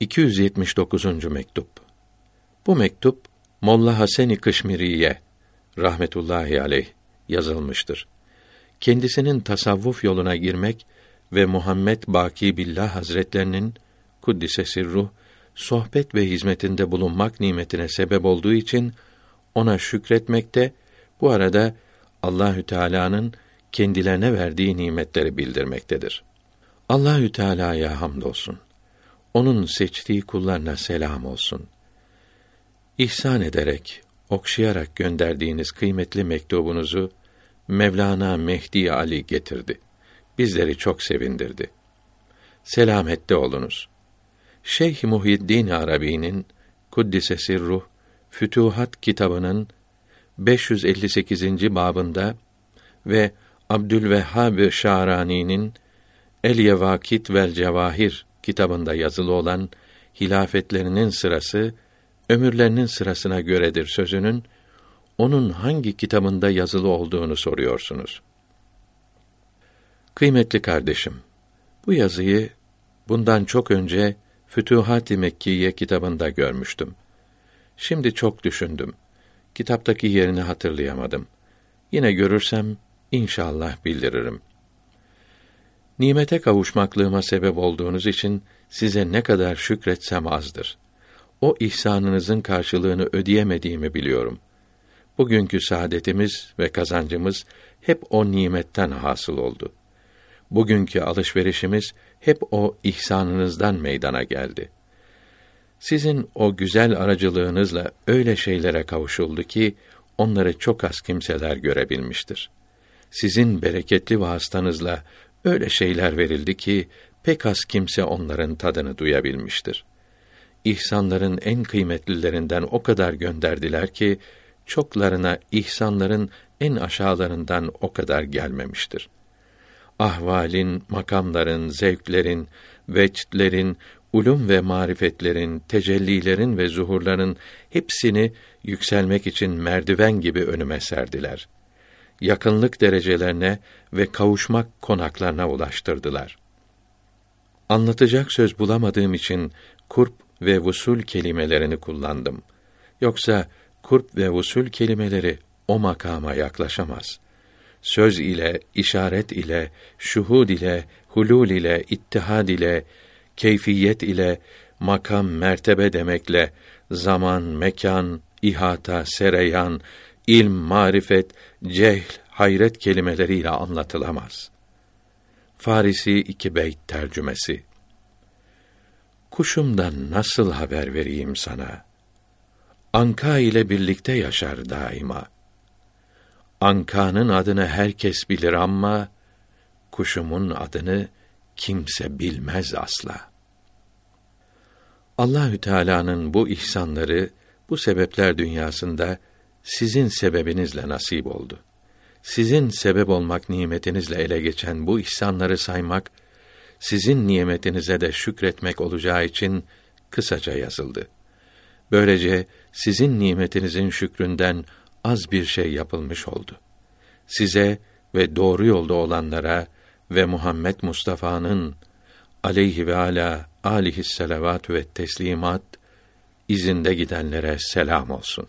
279. mektup. Bu mektup Molla Haseni Kışmiriye rahmetullahi aleyh yazılmıştır. Kendisinin tasavvuf yoluna girmek ve Muhammed Baki Billah Hazretlerinin kuddise sirruh sohbet ve hizmetinde bulunmak nimetine sebep olduğu için ona şükretmekte bu arada Allahü Teala'nın kendilerine verdiği nimetleri bildirmektedir. Allahü Teala'ya hamdolsun. Onun seçtiği kullarına selam olsun. İhsan ederek, okşayarak gönderdiğiniz kıymetli mektubunuzu Mevlana Mehdi Ali getirdi. Bizleri çok sevindirdi. Selamette olunuz. Şeyh Muhyiddin Arabi'nin Kuddise Sirruh Fütuhat kitabının 558. babında ve Abdülvehhab Şarani'nin El Yevakit vel Cevahir kitabında yazılı olan hilafetlerinin sırası ömürlerinin sırasına göredir sözünün onun hangi kitabında yazılı olduğunu soruyorsunuz. Kıymetli kardeşim, bu yazıyı bundan çok önce Fütuhat-ı Mekkiye kitabında görmüştüm. Şimdi çok düşündüm. Kitaptaki yerini hatırlayamadım. Yine görürsem inşallah bildiririm. Nimete kavuşmaklığıma sebep olduğunuz için size ne kadar şükretsem azdır. O ihsanınızın karşılığını ödeyemediğimi biliyorum. Bugünkü saadetimiz ve kazancımız hep o nimetten hasıl oldu. Bugünkü alışverişimiz hep o ihsanınızdan meydana geldi. Sizin o güzel aracılığınızla öyle şeylere kavuşuldu ki onları çok az kimseler görebilmiştir. Sizin bereketli vasıtanızla öyle şeyler verildi ki pek az kimse onların tadını duyabilmiştir. İhsanların en kıymetlilerinden o kadar gönderdiler ki çoklarına ihsanların en aşağılarından o kadar gelmemiştir. Ahvalin, makamların, zevklerin, vecdlerin, ulum ve marifetlerin, tecellilerin ve zuhurların hepsini yükselmek için merdiven gibi önüme serdiler. Yakınlık derecelerine ve kavuşmak konaklarına ulaştırdılar. Anlatacak söz bulamadığım için kurp ve vusul kelimelerini kullandım. Yoksa kurp ve usul kelimeleri o makama yaklaşamaz. Söz ile, işaret ile, şuhud ile, hulul ile, ittihad ile, keyfiyet ile, makam, mertebe demekle, zaman, mekan, ihata, sereyan, ilm, marifet, cehl, hayret kelimeleriyle anlatılamaz. Farisi iki beyt tercümesi Kuşumdan nasıl haber vereyim sana?'' Anka ile birlikte yaşar daima. Anka'nın adını herkes bilir ama kuşumun adını kimse bilmez asla. Allahü Teala'nın bu ihsanları bu sebepler dünyasında sizin sebebinizle nasip oldu. Sizin sebep olmak nimetinizle ele geçen bu ihsanları saymak sizin nimetinize de şükretmek olacağı için kısaca yazıldı. Böylece sizin nimetinizin şükründen az bir şey yapılmış oldu. Size ve doğru yolda olanlara ve Muhammed Mustafa'nın aleyhi ve ala alihi ve teslimat izinde gidenlere selam olsun.